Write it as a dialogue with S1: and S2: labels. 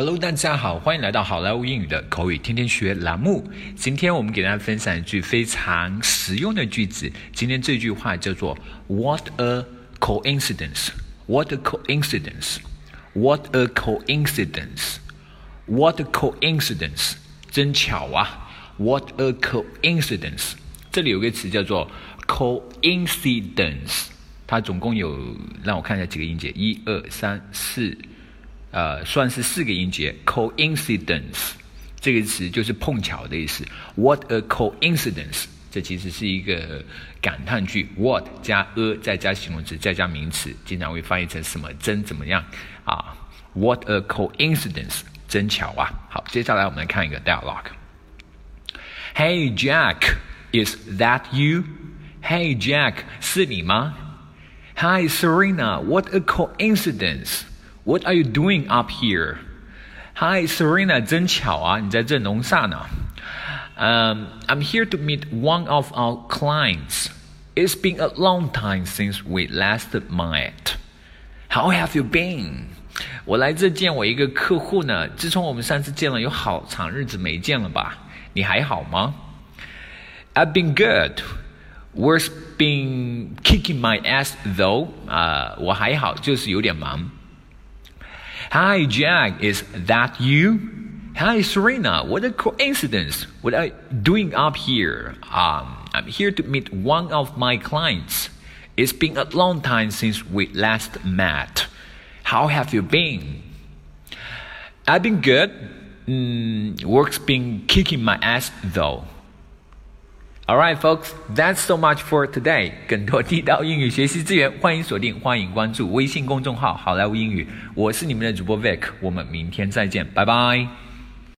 S1: Hello，大家好，欢迎来到好莱坞英语的口语天天学栏目。今天我们给大家分享一句非常实用的句子。今天这句话叫做 "What a coincidence! What a coincidence! What a coincidence! What a coincidence! 真巧啊！What a coincidence! 这里有个词叫做 coincidence，它总共有让我看一下几个音节，一二三四。呃，算是四个音节，coincidence 这个词就是碰巧的意思。What a coincidence！这其实是一个感叹句，what 加 a 再加形容词再加名词，经常会翻译成什么真怎么样啊？What a coincidence！真巧啊！好，接下来我们来看一个 dialogue。Hey Jack，is that you？Hey Jack，是你吗？Hi Serena，what a coincidence！coincidence！What are you doing up here? Hi, Serena，真巧啊，你在这弄啥呢？Um, I'm here to meet one of our clients. It's been a long time since we last met. How have you been? 我来这见我一个客户呢。自从我们上次见了，有好长日子没见了吧？你还好吗？I've been good. Work's been kicking my ass though. 啊、uh,，我还好，就是有点忙。 Hi, Jack, is that you? Hi, Serena, what a coincidence. What are you doing up here? Um, I'm here to meet one of my clients. It's been a long time since we last met. How have you been? I've been good. Mm, work's been kicking my ass though. All right, folks, that's so much for today. 更多地道英语学习资源，欢迎锁定，欢迎关注微信公众号“好莱坞英语”。我是你们的主播 Vic，我们明天再见，拜拜。